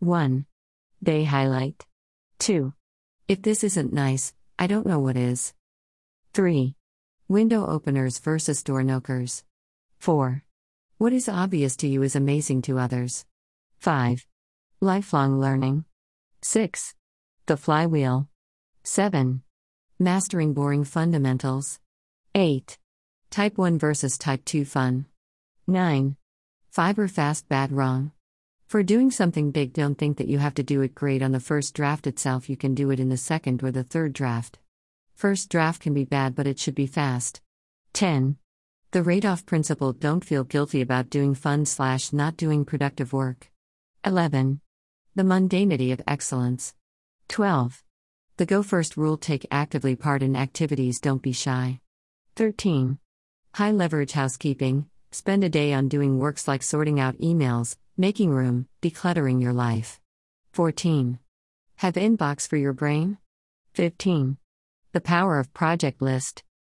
1. Day highlight. 2. If this isn't nice, I don't know what is. 3. Window openers versus door knockers. 4. What is obvious to you is amazing to others. 5. Lifelong learning. 6. The flywheel. 7. Mastering boring fundamentals. 8. Type 1 versus Type 2 fun. 9. Fiber fast bad wrong. For doing something big, don't think that you have to do it great on the first draft itself, you can do it in the second or the third draft. First draft can be bad, but it should be fast. 10. The Radoff principle don't feel guilty about doing fun slash not doing productive work. 11. The mundanity of excellence. 12. The go first rule take actively part in activities, don't be shy. 13. High leverage housekeeping, spend a day on doing works like sorting out emails, making room, decluttering your life. 14. Have inbox for your brain? 15. The power of project list.